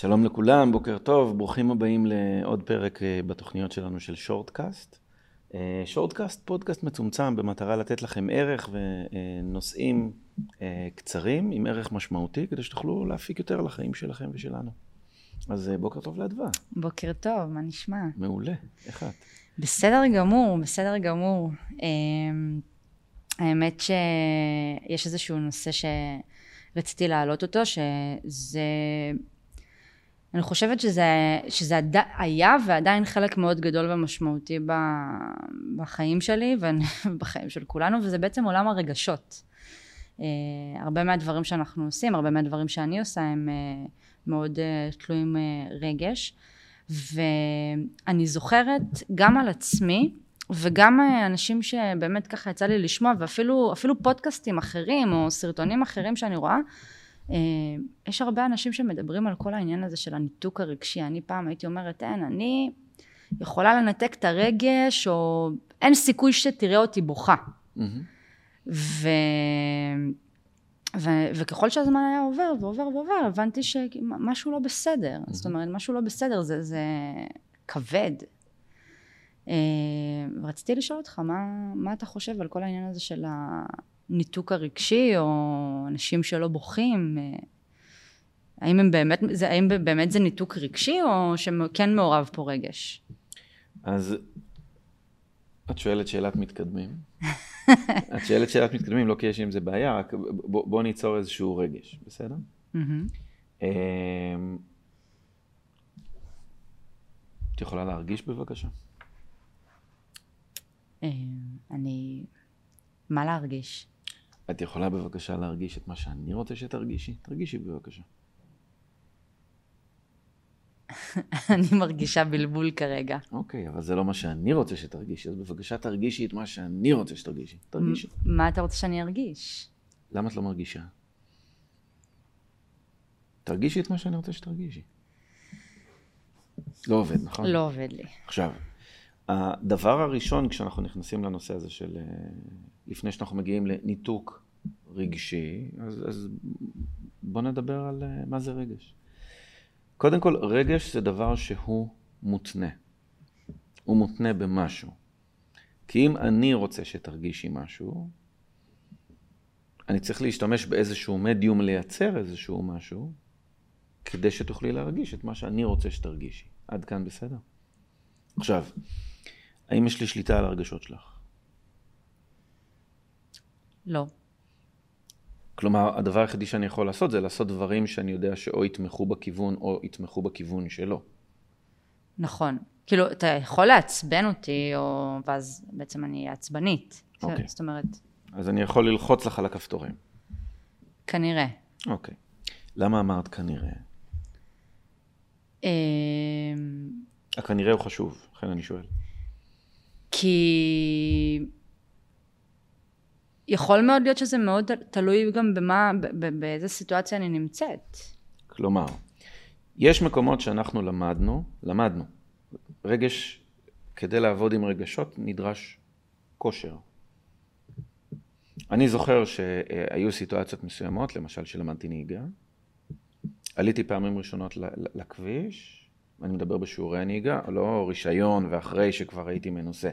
שלום לכולם, בוקר טוב, ברוכים הבאים לעוד פרק אה, בתוכניות שלנו של שורטקאסט. אה, שורטקאסט, פודקאסט מצומצם במטרה לתת לכם ערך ונושאים אה, קצרים עם ערך משמעותי, כדי שתוכלו להפיק יותר לחיים שלכם ושלנו. אז בוקר טוב לאדווה. בוקר טוב, מה נשמע? מעולה, איך את? בסדר גמור, בסדר גמור. האמת שיש איזשהו נושא שרציתי להעלות אותו, שזה אני חושבת שזה, שזה עד, היה ועדיין חלק מאוד גדול ומשמעותי ב, בחיים שלי ובחיים של כולנו, וזה בעצם עולם הרגשות. Uh, הרבה מהדברים שאנחנו עושים, הרבה מהדברים שאני עושה, הם uh, מאוד uh, תלויים uh, רגש. ואני זוכרת גם על עצמי, וגם אנשים שבאמת ככה יצא לי לשמוע, ואפילו פודקאסטים אחרים, או סרטונים אחרים שאני רואה, אה, יש הרבה אנשים שמדברים על כל העניין הזה של הניתוק הרגשי. אני פעם הייתי אומרת, אין, אני יכולה לנתק את הרגש, או אין סיכוי שתראה אותי בוכה. ו... ו... וככל שהזמן היה עובר ועובר ועובר, הבנתי שמשהו לא בסדר. זאת אומרת, משהו לא בסדר, זה, זה כבד. אה, ורציתי לשאול אותך, מה, מה אתה חושב על כל העניין הזה של הניתוק הרגשי, או אנשים שלא בוכים? אה, האם, הם באמת, זה, האם באמת זה ניתוק רגשי, או שכן מעורב פה רגש? אז את שואלת שאלת מתקדמים. את שואלת שאלת מתקדמים, לא כי יש עם זה בעיה, רק בוא, בוא ניצור איזשהו רגש, בסדר? אמ, את יכולה להרגיש בבקשה? אמ, אני... מה להרגיש? את יכולה בבקשה להרגיש את מה שאני רוצה שתרגישי? תרגישי בבקשה. אני מרגישה בלבול כרגע. אוקיי, אבל זה לא מה שאני רוצה שתרגישי, אז בבקשה תרגישי את מה שאני רוצה שתרגישי. תרגישי. מה אתה רוצה שאני ארגיש? למה את לא מרגישה? תרגישי את מה שאני רוצה שתרגישי. לא עובד, נכון? לא עובד לי. עכשיו, הדבר הראשון כשאנחנו נכנסים לנושא הזה של, אה, לפני שאנחנו מגיעים לניתוק רגשי, אז, אז בוא נדבר על אה, מה זה רגש. קודם כל, רגש זה דבר שהוא מותנה. הוא מותנה במשהו. כי אם אני רוצה שתרגישי משהו, אני צריך להשתמש באיזשהו מדיום לייצר איזשהו משהו, כדי שתוכלי להרגיש את מה שאני רוצה שתרגישי. עד כאן בסדר? עכשיו, האם יש לי שליטה על הרגשות שלך? לא. כלומר, הדבר היחידי שאני יכול לעשות זה לעשות דברים שאני יודע שאו יתמכו בכיוון או יתמכו בכיוון שלו. נכון. כאילו, אתה יכול לעצבן אותי, או... ואז בעצם אני עצבנית. אוקיי. זאת אומרת... אז אני יכול ללחוץ לך על הכפתורים. כנראה. אוקיי. למה אמרת כנראה? אמ, הכנראה הוא חשוב, לכן אני שואל. כי יכול מאוד להיות שזה מאוד תלוי גם במה, באיזה סיטואציה אני נמצאת. כלומר, יש מקומות שאנחנו למדנו, למדנו. רגש, כדי לעבוד עם רגשות נדרש כושר. אני זוכר שהיו סיטואציות מסוימות, למשל שלמדתי נהיגה, עליתי פעמים ראשונות לכביש, אני מדבר בשיעורי הנהיגה, לא רישיון ואחרי שכבר הייתי מנוסה.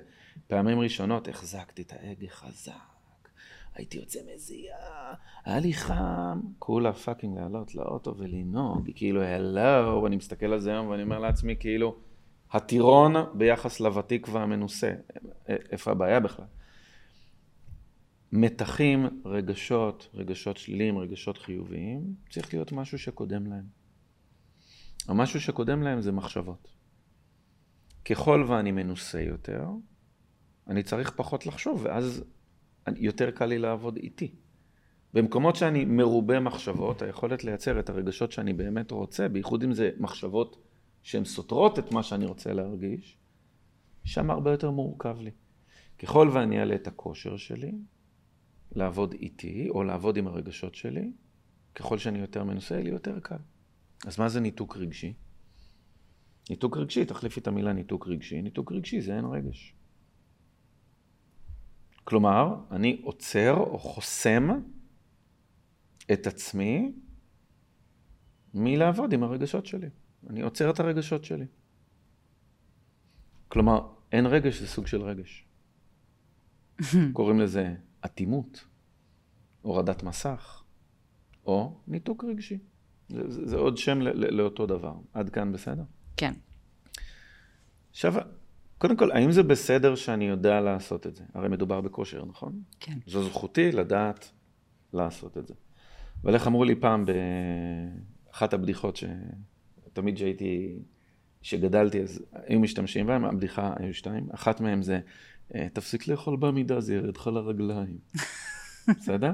פעמים ראשונות החזקתי את ההגה חזק, הייתי יוצא מזיע, היה לי חם, כולה פאקינג לעלות לאוטו ולנהוג, כאילו הלו, ואני מסתכל על זה היום ואני אומר לעצמי כאילו, הטירון ביחס לוותיק והמנוסה, איפה הבעיה בכלל? מתחים, רגשות, רגשות שליליים, רגשות חיוביים, צריך להיות משהו שקודם להם. המשהו שקודם להם זה מחשבות. ככל ואני מנוסה יותר, אני צריך פחות לחשוב, ואז יותר קל לי לעבוד איתי. במקומות שאני מרובה מחשבות, היכולת לייצר את הרגשות שאני באמת רוצה, בייחוד אם זה מחשבות שהן סותרות את מה שאני רוצה להרגיש, שם הרבה יותר מורכב לי. ככל ואני אעלה את הכושר שלי, לעבוד איתי, או לעבוד עם הרגשות שלי, ככל שאני יותר מנוסה, יהיה לי יותר קל. אז מה זה ניתוק רגשי? ניתוק רגשי, תחליפי את המילה ניתוק רגשי. ניתוק רגשי זה אין רגש. כלומר, אני עוצר או חוסם את עצמי מלעבוד עם הרגשות שלי. אני עוצר את הרגשות שלי. כלומר, אין רגש זה סוג של רגש. קוראים לזה אטימות, הורדת מסך, או ניתוק רגשי. זה, זה, זה עוד שם ל, ל, לאותו דבר. עד כאן בסדר? כן. עכשיו, קודם כל, האם זה בסדר שאני יודע לעשות את זה? הרי מדובר בכושר, נכון? כן. זו זכותי לדעת לעשות את זה. אבל איך אמרו לי פעם באחת הבדיחות שתמיד כשהייתי, כשגדלתי אז היו משתמשים בהן, הבדיחה היו שתיים, אחת מהן זה אה, תפסיק לאכול בעמידה, זה ירד לך לרגליים. בסדר?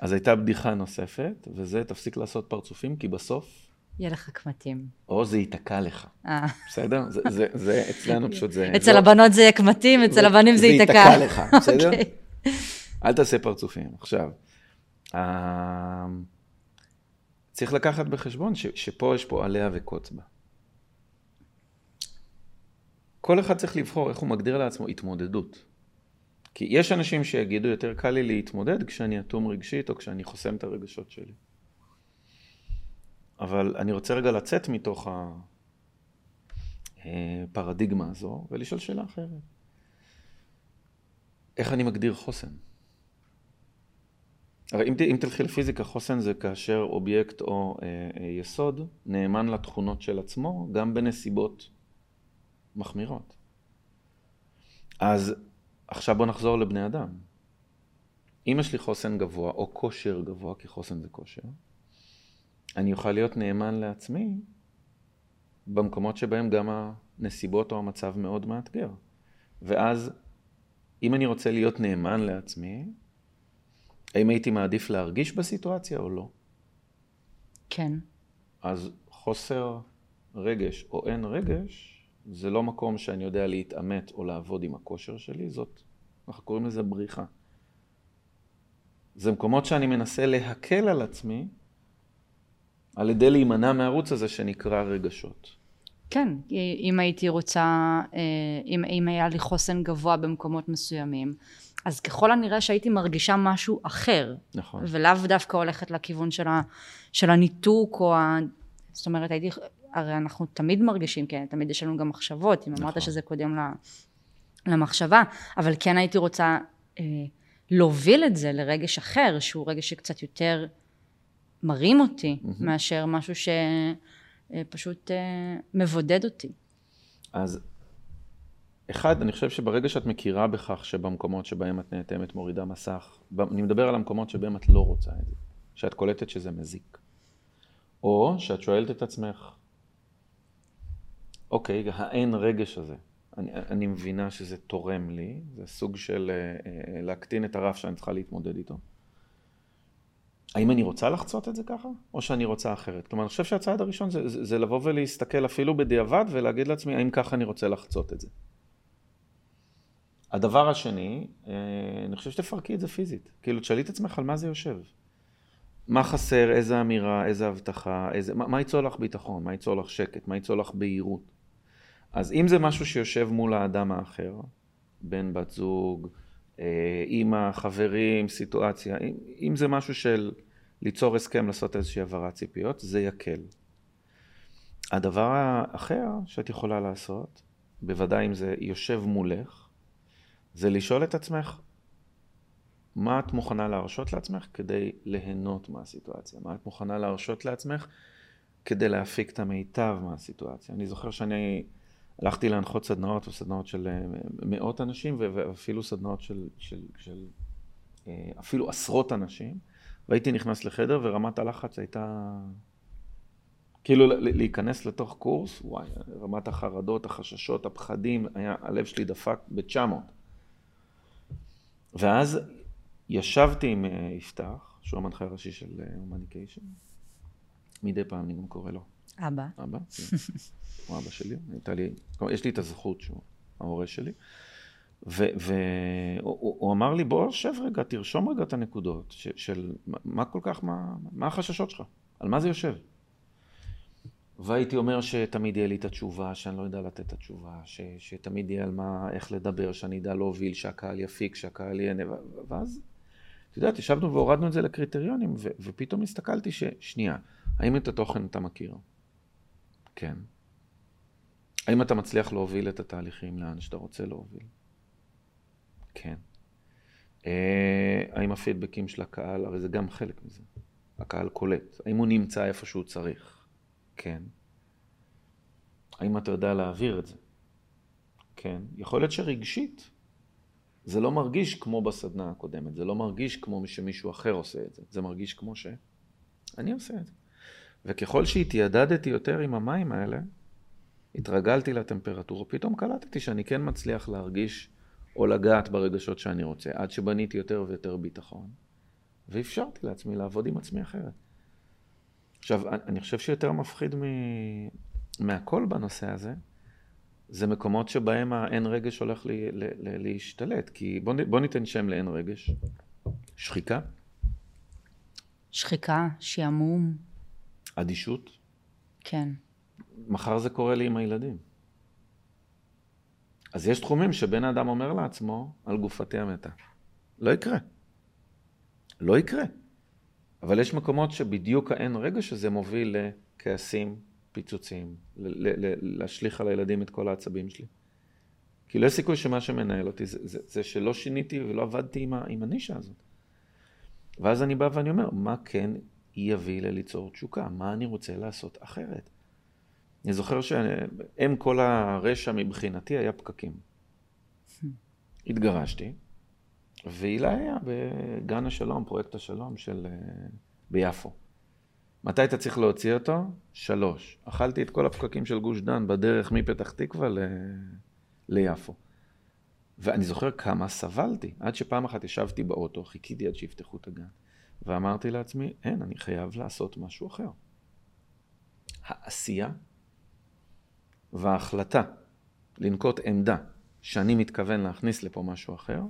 אז הייתה בדיחה נוספת, וזה תפסיק לעשות פרצופים, כי בסוף... יהיה לך קמטים. או זה ייתקע לך. אה. בסדר? זה, זה, זה אצלנו פשוט זה... אצל לא- הבנות זה יהיה קמטים, אצל הבנים זה ייתקע. זה ייתקע לך, בסדר? אוקיי. אל תעשה פרצופים. עכשיו, אה, צריך לקחת בחשבון ש, שפה יש פה עליה וקוץ בה. כל אחד צריך לבחור איך הוא מגדיר לעצמו התמודדות. כי יש אנשים שיגידו, יותר קל לי להתמודד כשאני אטום רגשית או כשאני חוסם את הרגשות שלי. אבל אני רוצה רגע לצאת מתוך הפרדיגמה הזו ולשאול שאלה אחרת. איך אני מגדיר חוסן? הרי אם, אם תלכי לפיזיקה, חוסן זה כאשר אובייקט או אה, אה, יסוד נאמן לתכונות של עצמו, גם בנסיבות מחמירות. אז עכשיו בוא נחזור לבני אדם. אם יש לי חוסן גבוה, או כושר גבוה, כי חוסן זה כושר, אני אוכל להיות נאמן לעצמי במקומות שבהם גם הנסיבות או המצב מאוד מאתגר. ואז, אם אני רוצה להיות נאמן לעצמי, האם הייתי מעדיף להרגיש בסיטואציה או לא? כן. אז חוסר רגש או אין רגש, זה לא מקום שאני יודע להתעמת או לעבוד עם הכושר שלי, זאת, אנחנו קוראים לזה בריחה. זה מקומות שאני מנסה להקל על עצמי על ידי להימנע מהערוץ הזה שנקרא רגשות. כן, אם הייתי רוצה, אה, אם, אם היה לי חוסן גבוה במקומות מסוימים, אז ככל הנראה שהייתי מרגישה משהו אחר, נכון. ולאו דווקא הולכת לכיוון של, ה, של הניתוק, או ה... זאת אומרת, הייתי, הרי אנחנו תמיד מרגישים, כן, תמיד יש לנו גם מחשבות, אם אמרת נכון. שזה קודם למחשבה, אבל כן הייתי רוצה אה, להוביל את זה לרגש אחר, שהוא רגש שקצת יותר מרים אותי, מהמם. מאשר משהו שפשוט אה, מבודד אותי. אז אחד, אני חושב שברגע שאת מכירה בכך שבמקומות שבהם את נאטמת מורידה מסך, אני מדבר על המקומות שבהם את לא רוצה את זה, שאת קולטת שזה מזיק. או שאת שואלת את עצמך, אוקיי, האין רגש הזה, אני, אני מבינה שזה תורם לי, זה סוג של אה, אה, להקטין את הרף שאני צריכה להתמודד איתו. האם אני רוצה לחצות את זה ככה, או שאני רוצה אחרת? כלומר, אני חושב שהצעד הראשון זה, זה, זה לבוא ולהסתכל אפילו בדיעבד ולהגיד לעצמי, האם ככה אני רוצה לחצות את זה. הדבר השני, אה, אני חושב שתפרקי את זה פיזית. כאילו, תשאלי את עצמך על מה זה יושב. מה חסר, איזה אמירה, איזה הבטחה, איזה, מה, מה ייצור לך ביטחון, מה ייצור לך שקט, מה ייצור לך בהירות. אז אם זה משהו שיושב מול האדם האחר, בן, בת זוג, אה, אימא, חברים, סיטואציה, אם, אם זה משהו של ליצור הסכם, לעשות איזושהי העברת ציפיות, זה יקל. הדבר האחר שאת יכולה לעשות, בוודאי אם זה יושב מולך, זה לשאול את עצמך, מה את מוכנה להרשות לעצמך כדי ליהנות מהסיטואציה? מה את מוכנה להרשות לעצמך כדי להפיק את המיטב מהסיטואציה? אני זוכר שאני הלכתי להנחות סדנאות וסדנאות של אה, מאות אנשים ואפילו סדנאות של, של, של אה, אפילו עשרות אנשים, והייתי נכנס לחדר ורמת הלחץ הייתה... כאילו להיכנס לתוך קורס, וואי, רמת החרדות, החששות, הפחדים, היה, הלב שלי דפק ב-900. ואז ישבתי עם אה, יפתח, שהוא המנחה הראשי של הומניקיישן. מדי פעם אני גם קורא לו אבא. אבא, כן. הוא אבא שלי, הייתה לי, יש לי את הזכות שהוא ההורה שלי. והוא אמר לי, בוא שב רגע, תרשום רגע את הנקודות ש, של מה- כל כך, מה, מה החששות שלך, על מה זה יושב. והייתי אומר שתמיד יהיה לי את התשובה, שאני לא יודע לתת את התשובה, ש, שתמיד יהיה על מה, איך לדבר, שאני אדע להוביל, שהקהל יפיק, שהקהל ייהנה, ואז, את יודעת, ישבנו והורדנו את זה לקריטריונים, ו, ופתאום הסתכלתי ששנייה, האם את התוכן אתה מכיר? כן. האם אתה מצליח להוביל את התהליכים לאן שאתה רוצה להוביל? כן. אה, האם הפידבקים של הקהל, הרי זה גם חלק מזה. הקהל קולט. האם הוא נמצא איפה שהוא צריך? כן. האם אתה יודע להעביר את זה? כן. יכול להיות שרגשית זה לא מרגיש כמו בסדנה הקודמת, זה לא מרגיש כמו שמישהו אחר עושה את זה, זה מרגיש כמו שאני עושה את זה. וככל שהתיידדתי יותר עם המים האלה, התרגלתי לטמפרטורה, פתאום קלטתי שאני כן מצליח להרגיש או לגעת ברגשות שאני רוצה, עד שבניתי יותר ויותר ביטחון, ואפשרתי לעצמי לעבוד עם עצמי אחרת. עכשיו, אני חושב שיותר מפחיד מ... מהכל בנושא הזה, זה מקומות שבהם האין רגש הולך לי, ל, ל, להשתלט, כי בוא, בוא ניתן שם לאין רגש. שחיקה. שחיקה, שעמום. אדישות. כן. מחר זה קורה לי עם הילדים. אז יש תחומים שבן האדם אומר לעצמו, על גופתי המתה. לא יקרה. לא יקרה. אבל יש מקומות שבדיוק האין רגש הזה מוביל לכעסים, פיצוצים, להשליך על הילדים את כל העצבים שלי. כי לא יש סיכוי שמה שמנהל אותי זה, זה, זה שלא שיניתי ולא עבדתי עם, ה, עם הנישה הזאת. ואז אני בא ואני אומר, מה כן יביא לליצור תשוקה? מה אני רוצה לעשות אחרת? אני זוכר שאם כל הרשע מבחינתי היה פקקים. התגרשתי, והילה היה בגן השלום, פרויקט השלום של... אה, ביפו. מתי אתה צריך להוציא אותו? שלוש. אכלתי את כל הפקקים של גוש דן בדרך מפתח תקווה ל... ליפו. ואני זוכר כמה סבלתי, עד שפעם אחת ישבתי באוטו, חיכיתי עד שיפתחו את הגן, ואמרתי לעצמי, אין, אני חייב לעשות משהו אחר. העשייה וההחלטה לנקוט עמדה שאני מתכוון להכניס לפה משהו אחר,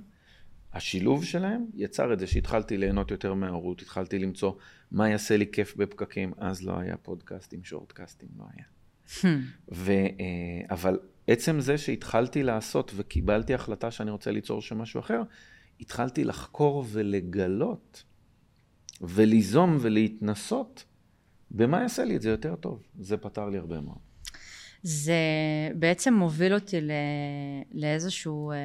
השילוב שלהם יצר את זה שהתחלתי ליהנות יותר מההורות, התחלתי למצוא מה יעשה לי כיף בפקקים, אז לא היה פודקאסטים, שורטקאסטים, לא היה. Hmm. ו, אה, אבל עצם זה שהתחלתי לעשות וקיבלתי החלטה שאני רוצה ליצור שם משהו אחר, התחלתי לחקור ולגלות וליזום ולהתנסות במה יעשה לי את זה יותר טוב. זה פתר לי הרבה מאוד. זה בעצם מוביל אותי לאיזשהו... אה,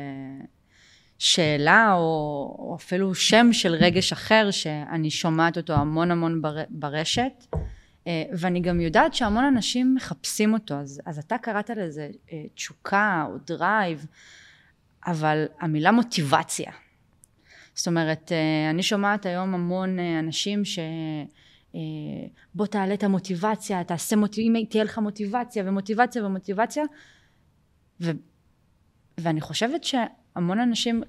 שאלה או, או אפילו שם של רגש אחר שאני שומעת אותו המון המון בר, ברשת אה, ואני גם יודעת שהמון אנשים מחפשים אותו אז, אז אתה קראת לזה אה, תשוקה או drive אבל המילה מוטיבציה זאת אומרת אה, אני שומעת היום המון אנשים ש... בוא תעלה את המוטיבציה, תעשה מוטיבציה, אם תהיה לך מוטיבציה ומוטיבציה ומוטיבציה ו, ואני חושבת ש... המון אנשים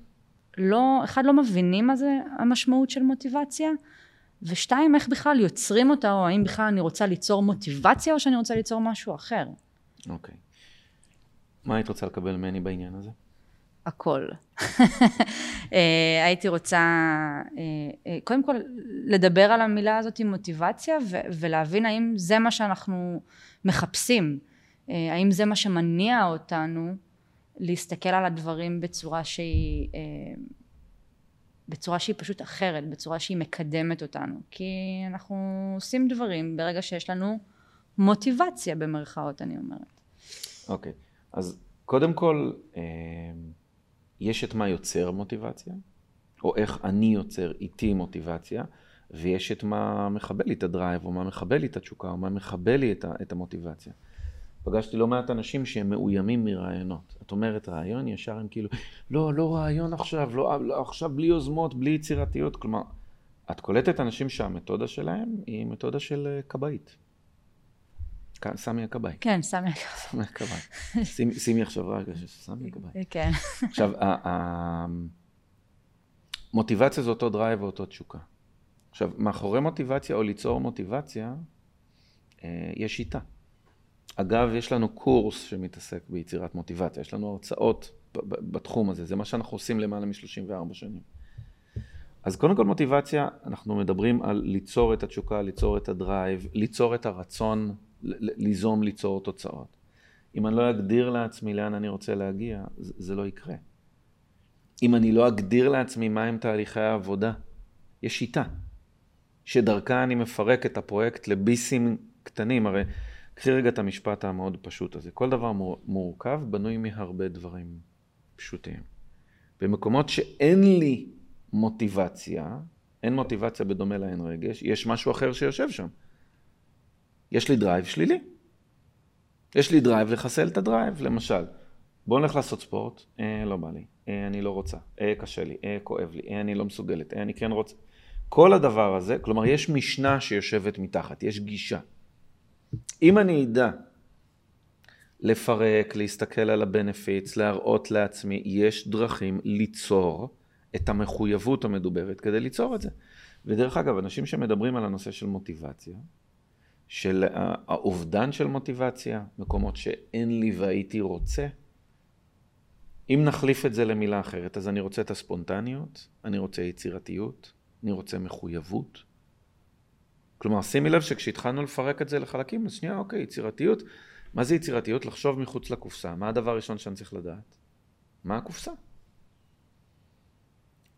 לא, אחד לא מבינים מה זה המשמעות של מוטיבציה, ושתיים, איך בכלל יוצרים אותה, או האם בכלל אני רוצה ליצור מוטיבציה, או שאני רוצה ליצור משהו אחר. אוקיי. Okay. מה היית רוצה לקבל ממני בעניין הזה? הכל. אה, הייתי רוצה, אה, אה, קודם כל, לדבר על המילה הזאת עם מוטיבציה, ו- ולהבין האם זה מה שאנחנו מחפשים. האם זה מה שמניע אותנו להסתכל על הדברים בצורה שהיא בצורה שהיא פשוט אחרת, בצורה שהיא מקדמת אותנו. כי אנחנו עושים דברים ברגע שיש לנו מוטיבציה במרכאות, אני אומרת. אוקיי, okay. אז קודם כל, יש את מה יוצר מוטיבציה, או איך אני יוצר איתי מוטיבציה, ויש את מה מכבה לי את ה drive, או מה מכבה לי את התשוקה, או מה מכבה לי את המוטיבציה. פגשתי לא מעט אנשים שהם מאוימים מרעיונות. את אומרת רעיון, ישר הם כאילו, לא, לא רעיון עכשיו, לא, לא עכשיו בלי יוזמות, בלי יצירתיות. כלומר, את קולטת אנשים שהמתודה שלהם היא מתודה של אה, כבאית. סמי הכבאי. כן, סמי הכבאי. שימי עכשיו רגע, סמי הכבאי. כן. עכשיו, מוטיבציה זה אותו drive ואותו תשוקה. עכשיו, מאחורי מוטיבציה או ליצור מוטיבציה, אה, יש שיטה. אגב, יש לנו קורס שמתעסק ביצירת מוטיבציה, יש לנו הרצאות בתחום הזה, זה מה שאנחנו עושים למעלה מ-34 שנים. אז קודם כל מוטיבציה, אנחנו מדברים על ליצור את התשוקה, ליצור את ה drive, ליצור את הרצון, ליזום, ליצור תוצאות. אם אני לא אגדיר לעצמי לאן אני רוצה להגיע, זה, זה לא יקרה. אם אני לא אגדיר לעצמי מהם תהליכי העבודה, יש שיטה. שדרכה אני מפרק את הפרויקט לביסים קטנים. הרי קחי רגע את המשפט המאוד פשוט הזה. כל דבר מורכב בנוי מהרבה דברים פשוטים. במקומות שאין לי מוטיבציה, אין מוטיבציה בדומה לאין רגש, יש משהו אחר שיושב שם. יש לי drive שלילי. יש לי drive לחסל את ה drive, למשל. בואו נלך לעשות ספורט, אה, לא בא לי, אה, אני לא רוצה, אה, קשה לי, אה, כואב לי, אה, אני לא מסוגלת, אה, אני כן רוצה. כל הדבר הזה, כלומר, יש משנה שיושבת מתחת, יש גישה. אם אני אדע לפרק, להסתכל על ה benefits, להראות לעצמי, יש דרכים ליצור את המחויבות המדוברת כדי ליצור את זה. ודרך אגב, אנשים שמדברים על הנושא של מוטיבציה, של האובדן של מוטיבציה, מקומות שאין לי והייתי רוצה, אם נחליף את זה למילה אחרת, אז אני רוצה את הספונטניות, אני רוצה יצירתיות, אני רוצה מחויבות. כלומר, שימי לב שכשהתחלנו לפרק את זה לחלקים, אז שנייה, אוקיי, יצירתיות. מה זה יצירתיות? לחשוב מחוץ לקופסה. מה הדבר הראשון שאני צריך לדעת? מה הקופסה?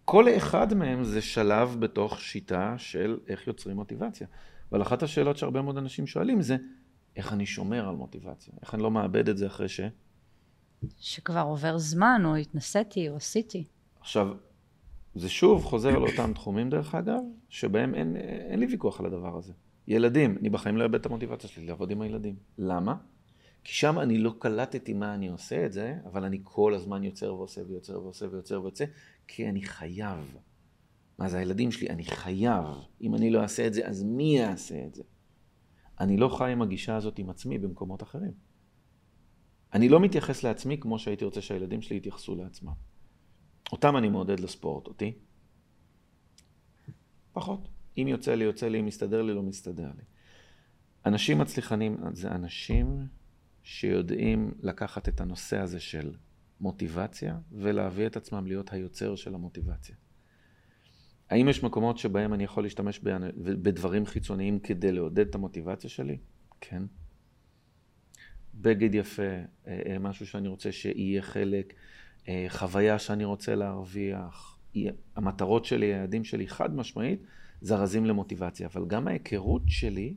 כל אחד מהם זה שלב בתוך שיטה של איך יוצרים מוטיבציה. אבל אחת השאלות שהרבה מאוד אנשים שואלים זה, איך אני שומר על מוטיבציה? איך אני לא מאבד את זה אחרי ש... שכבר עובר זמן, או התנסיתי, או עשיתי. עכשיו, זה שוב חוזר על אותם תחומים דרך אגב, שבהם אין, אין לי ויכוח על הדבר הזה. ילדים, אני בחיים לא אאבד את המוטיבציה שלי לעבוד עם הילדים. למה? כי שם אני לא קלטתי מה אני עושה את זה, אבל אני כל הזמן יוצר ועושה ויוצר ועושה ויוצר ויוצא, כי אני חייב. מה זה הילדים שלי? אני חייב. אם אני לא אעשה את זה, אז מי יעשה את זה? אני לא חי עם הגישה הזאת עם עצמי במקומות אחרים. אני לא מתייחס לעצמי כמו שהייתי רוצה שהילדים שלי יתייחסו לעצמם. אותם אני מעודד לספורט, אותי? פחות. אם יוצא לי, יוצא לי, אם מסתדר לי, לא מסתדר לי. אנשים מצליחנים זה אנשים שיודעים לקחת את הנושא הזה של מוטיבציה ולהביא את עצמם להיות היוצר של המוטיבציה. האם יש מקומות שבהם אני יכול להשתמש בדברים חיצוניים כדי לעודד את המוטיבציה שלי? כן. בגד יפה, אה, אה, משהו שאני רוצה שיהיה חלק, אה, חוויה שאני רוצה להרוויח, המטרות שלי, היעדים שלי, חד משמעית, זרזים למוטיבציה. אבל גם ההיכרות שלי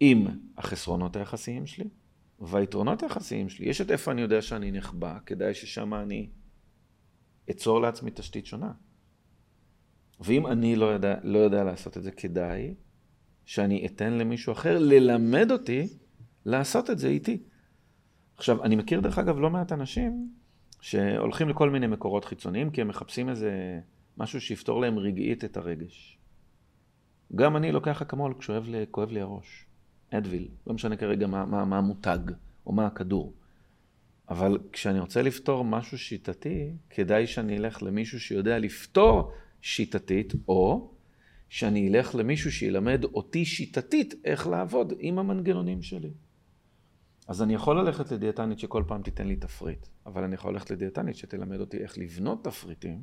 עם החסרונות היחסיים שלי והיתרונות היחסיים שלי, יש את איפה אני יודע שאני נחבא, כדאי ששם אני אצור לעצמי תשתית שונה. ואם אני לא יודע, לא יודע לעשות את זה, כדאי שאני אתן למישהו אחר ללמד אותי לעשות את זה איתי. עכשיו, אני מכיר דרך אגב לא מעט אנשים שהולכים לכל מיני מקורות חיצוניים כי הם מחפשים איזה משהו שיפתור להם רגעית את הרגש. גם אני לוקח אקמול כשכואב לי הראש. אדוויל, לא משנה כרגע מה, מה, מה המותג או מה הכדור. אבל כשאני רוצה לפתור משהו שיטתי, כדאי שאני אלך למישהו שיודע לפתור שיטתית, או שאני אלך למישהו שילמד אותי שיטתית איך לעבוד עם המנגנונים שלי. אז אני יכול ללכת לדיאטנית שכל פעם תיתן לי תפריט, אבל אני יכול ללכת לדיאטנית שתלמד אותי איך לבנות תפריטים,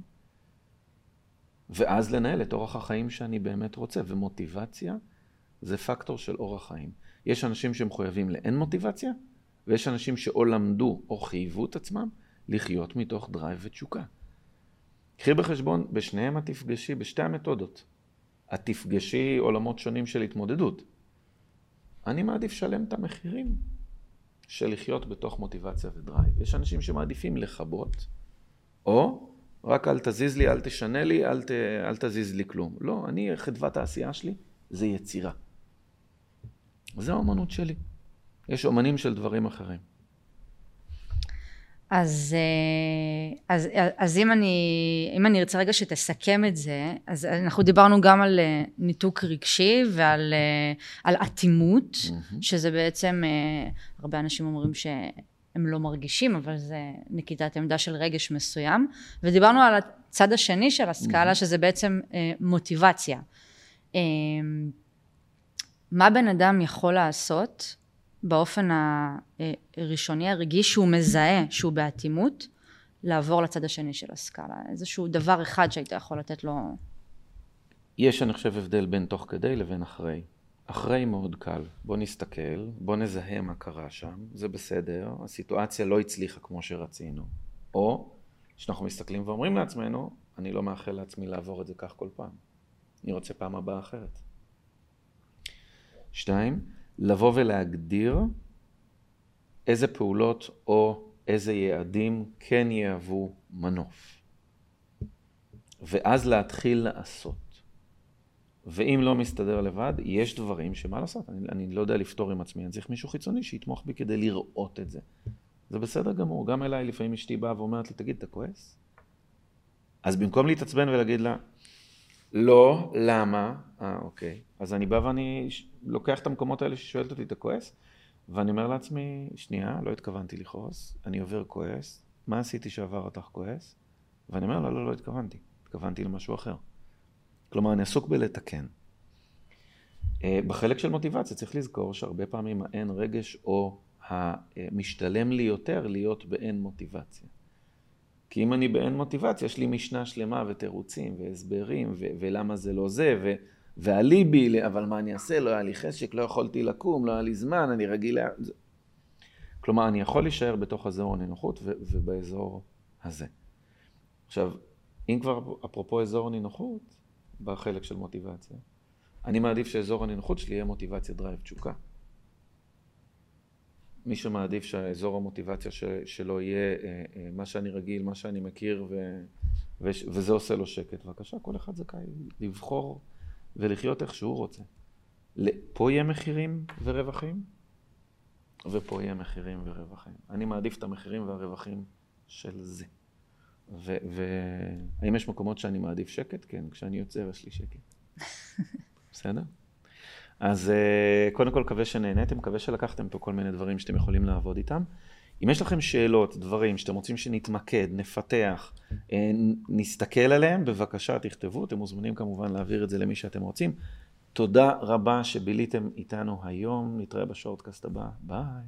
ואז לנהל את אורח החיים שאני באמת רוצה. ומוטיבציה זה פקטור של אורח חיים. יש אנשים שמחויבים לאין מוטיבציה, ויש אנשים שאו למדו או חייבו את עצמם לחיות מתוך drive ותשוקה. קחי בחשבון, בשניהם את תפגשי, בשתי המתודות. את תפגשי עולמות שונים של התמודדות. אני מעדיף לשלם את המחירים של לחיות בתוך מוטיבציה ו drive. יש אנשים שמעדיפים לכבות, או רק אל תזיז לי, אל תשנה לי, אל, ת, אל תזיז לי כלום. לא, אני, חדוות העשייה שלי זה יצירה. זו האמנות שלי. יש אומנים של דברים אחרים. אז, אה, אז, אז אם, אני, אם אני ארצה רגע שתסכם את זה, אז אנחנו דיברנו גם על אה, ניתוק רגשי ועל אה, על אטימות, mm-hmm. שזה בעצם, הרבה אנשים אומרים שהם לא מרגישים, אבל זה נקיטת עמדה של רגש מסוים, ודיברנו על הצד השני של הסקאלה, mm-hmm. שזה בעצם מוטיבציה. מה בן אדם יכול לעשות באופן הראשוני הרגיש שהוא מזהה שהוא באטימות, לעבור לצד השני של הסקאלה. איזשהו דבר אחד שהיית יכול לתת לו... יש, אני חושב, הבדל בין תוך כדי לבין אחרי. אחרי מאוד קל. בוא נסתכל, בוא נזהה מה קרה שם, זה בסדר, הסיטואציה לא הצליחה כמו שרצינו. או שאנחנו מסתכלים ואומרים לעצמנו, אני לא מאחל לעצמי לעבור את זה כך כל פעם. אני רוצה פעם הבאה אחרת. שתיים, לבוא ולהגדיר איזה פעולות או איזה יעדים כן יהוו מנוף. ואז להתחיל לעשות. ואם לא מסתדר לבד, יש דברים שמה לעשות, אני, אני לא יודע לפתור עם עצמי, אני צריך מישהו חיצוני שיתמוך בי כדי לראות את זה. זה בסדר גמור, גם אליי לפעמים אשתי באה ואומרת לי, תגיד, אתה כועס? אז במקום להתעצבן ולהגיד לה, לא, למה? אה, אוקיי. אז אני בא ואני לוקח את המקומות האלה ששואלת אותי, אתה כועס? ואני אומר לעצמי, שנייה, לא התכוונתי לכעוס, אני עובר כועס, מה עשיתי שעבר אותך כועס? ואני אומר, לא, לא, לא התכוונתי, התכוונתי למשהו אחר. כלומר, אני עסוק בלתקן. אה, בחלק של מוטיבציה צריך לזכור שהרבה פעמים האין רגש או המשתלם לי יותר להיות באין מוטיבציה. כי אם אני באין מוטיבציה, יש לי משנה שלמה ותירוצים והסברים ו- ולמה זה לא זה, ו- ואליבי, אבל מה אני אעשה? לא היה לי חשק, לא יכולתי לקום, לא היה לי זמן, אני רגיל... לה... כלומר, אני יכול להישאר בתוך אזור הנינוחות ו- ובאזור הזה. עכשיו, אם כבר אפרופו אזור הנינוחות, בחלק של מוטיבציה, אני מעדיף שאזור הנינוחות שלי יהיה מוטיבציה drive תשוקה. מי שמעדיף שהאזור המוטיבציה ש, שלו יהיה אה, אה, מה שאני רגיל, מה שאני מכיר, ו, ו, וזה עושה לו שקט, בבקשה, כל אחד זכאי לבחור ולחיות איך שהוא רוצה. פה יהיה מחירים ורווחים, ופה יהיה מחירים ורווחים. אני מעדיף את המחירים והרווחים של זה. והאם יש מקומות שאני מעדיף שקט? כן, כשאני יוצר יש לי שקט. בסדר? אז uh, קודם כל מקווה שנהניתם, מקווה שלקחתם פה כל מיני דברים שאתם יכולים לעבוד איתם. אם יש לכם שאלות, דברים שאתם רוצים שנתמקד, נפתח, uh, נסתכל עליהם, בבקשה תכתבו, אתם מוזמנים כמובן להעביר את זה למי שאתם רוצים. תודה רבה שביליתם איתנו היום, נתראה בשורטקאסט הבא, ביי.